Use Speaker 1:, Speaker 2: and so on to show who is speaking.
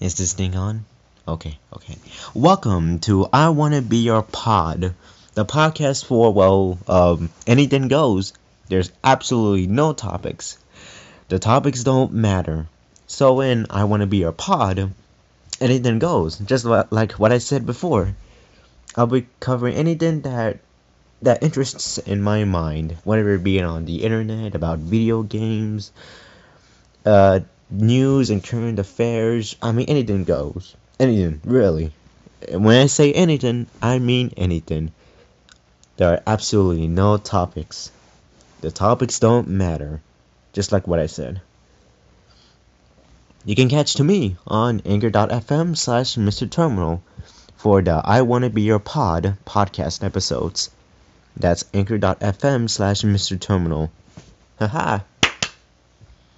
Speaker 1: Is this thing on? Okay, okay. Welcome to I Wanna Be Your Pod, the podcast for, well, um, anything goes. There's absolutely no topics. The topics don't matter. So in I Wanna Be Your Pod, anything goes. Just like what I said before. I'll be covering anything that that interests in my mind, whether it be on the internet, about video games, uh, news and current affairs. I mean, anything goes. Anything, really. When I say anything, I mean anything. There are absolutely no topics. The topics don't matter, just like what I said. You can catch to me on anchor.fm slash Mr. Terminal for the I Wanna Be Your Pod podcast episodes. That's anchor.fm slash Mr. Terminal. Haha.